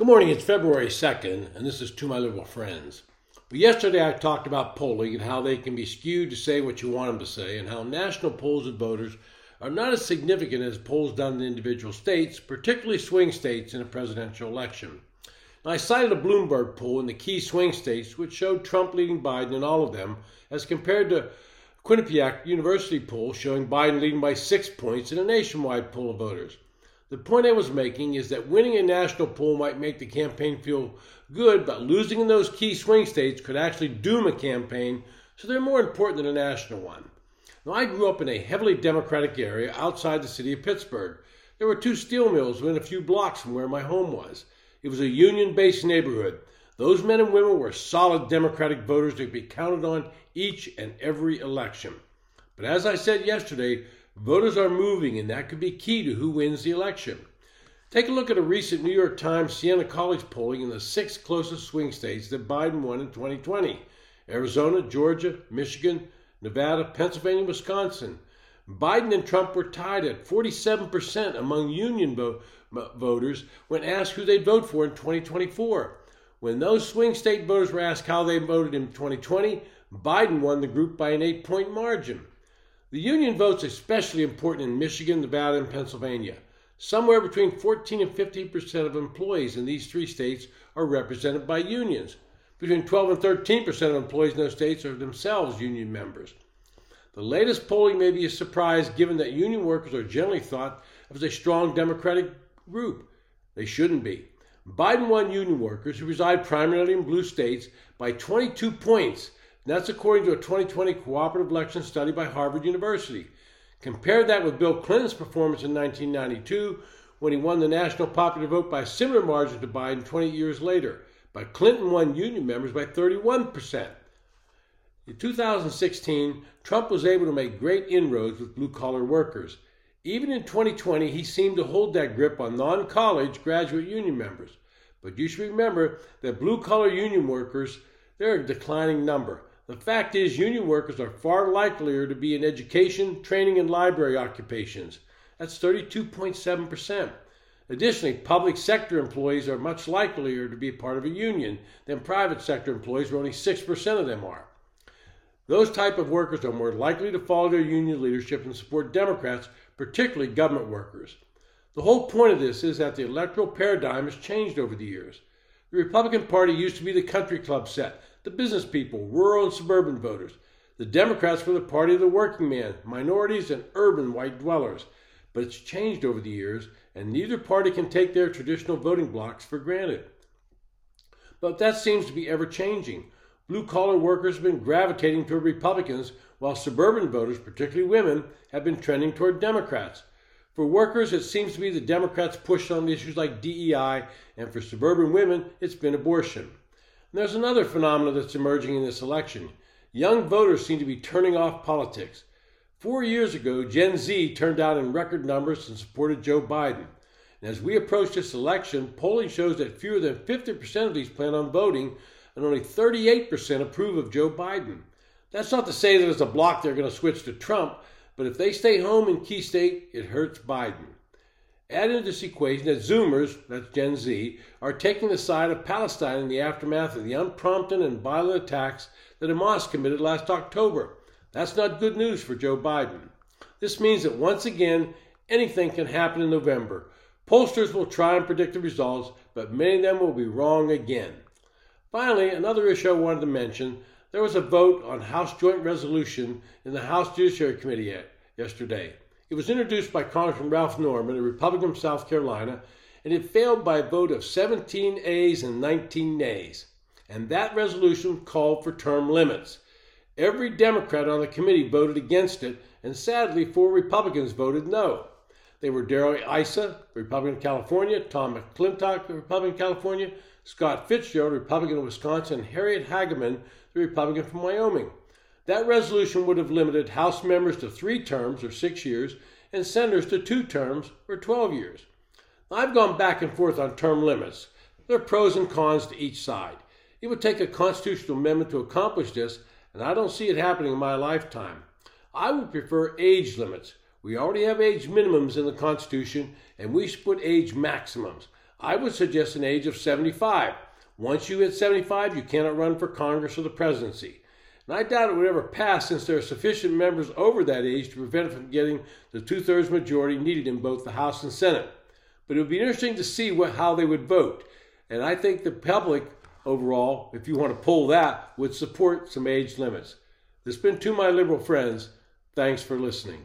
Good morning, it's February 2nd, and this is To My Liberal Friends. Yesterday I talked about polling and how they can be skewed to say what you want them to say, and how national polls of voters are not as significant as polls done in individual states, particularly swing states in a presidential election. Now, I cited a Bloomberg poll in the key swing states, which showed Trump leading Biden in all of them, as compared to Quinnipiac University poll showing Biden leading by six points in a nationwide poll of voters. The point I was making is that winning a national poll might make the campaign feel good, but losing in those key swing states could actually doom a campaign, so they're more important than a national one. Now, I grew up in a heavily Democratic area outside the city of Pittsburgh. There were two steel mills within a few blocks from where my home was. It was a union based neighborhood. Those men and women were solid Democratic voters to be counted on each and every election. But as I said yesterday, Voters are moving, and that could be key to who wins the election. Take a look at a recent New York Times Siena College polling in the six closest swing states that Biden won in 2020 Arizona, Georgia, Michigan, Nevada, Pennsylvania, Wisconsin. Biden and Trump were tied at 47% among union vote, voters when asked who they'd vote for in 2024. When those swing state voters were asked how they voted in 2020, Biden won the group by an eight point margin. The union vote's especially important in Michigan, Nevada, and Pennsylvania. Somewhere between 14 and 15 percent of employees in these three states are represented by unions. Between 12 and 13 percent of employees in those states are themselves union members. The latest polling may be a surprise given that union workers are generally thought of as a strong Democratic group. They shouldn't be. Biden won union workers who reside primarily in blue states by 22 points that's according to a 2020 cooperative election study by Harvard University. Compare that with Bill Clinton's performance in 1992 when he won the national popular vote by a similar margin to Biden 20 years later. But Clinton won union members by 31%. In 2016, Trump was able to make great inroads with blue collar workers. Even in 2020, he seemed to hold that grip on non college graduate union members. But you should remember that blue collar union workers, they're a declining number. The fact is, union workers are far likelier to be in education, training, and library occupations. That's 32.7%. Additionally, public sector employees are much likelier to be part of a union than private sector employees, where only 6% of them are. Those type of workers are more likely to follow their union leadership and support Democrats, particularly government workers. The whole point of this is that the electoral paradigm has changed over the years. The Republican Party used to be the country club set, the business people, rural and suburban voters. The Democrats were the party of the working man, minorities, and urban white dwellers. But it's changed over the years, and neither party can take their traditional voting blocs for granted. But that seems to be ever changing. Blue collar workers have been gravitating toward Republicans, while suburban voters, particularly women, have been trending toward Democrats. For workers, it seems to be the Democrats' push on issues like DEI, and for suburban women, it's been abortion. And there's another phenomenon that's emerging in this election. Young voters seem to be turning off politics. Four years ago, Gen Z turned out in record numbers and supported Joe Biden. And as we approach this election, polling shows that fewer than 50% of these plan on voting, and only 38% approve of Joe Biden. That's not to say that as a bloc they're going to switch to Trump, but if they stay home in key state, it hurts Biden. Add into this equation that Zoomers, that's Gen Z, are taking the side of Palestine in the aftermath of the unprompted and violent attacks that Hamas committed last October. That's not good news for Joe Biden. This means that once again, anything can happen in November. Pollsters will try and predict the results, but many of them will be wrong again. Finally, another issue I wanted to mention there was a vote on House Joint Resolution in the House Judiciary Committee yesterday. It was introduced by Congressman Ralph Norman, a Republican from South Carolina, and it failed by a vote of 17 A's and 19 nays. And that resolution called for term limits. Every Democrat on the committee voted against it, and sadly, four Republicans voted no. They were Darrell Issa, Republican of California, Tom McClintock, Republican of California, Scott Fitzgerald, Republican of Wisconsin, and Harriet Hageman, the Republican from Wyoming. That resolution would have limited House members to three terms, or six years, and senators to two terms, or 12 years. I've gone back and forth on term limits. There are pros and cons to each side. It would take a constitutional amendment to accomplish this, and I don't see it happening in my lifetime. I would prefer age limits. We already have age minimums in the Constitution, and we should put age maximums. I would suggest an age of 75. Once you hit 75, you cannot run for Congress or the presidency. And I doubt it would ever pass since there are sufficient members over that age to prevent it from getting the two thirds majority needed in both the House and Senate. But it would be interesting to see what, how they would vote. And I think the public overall, if you want to pull that, would support some age limits. This has been To My Liberal Friends. Thanks for listening.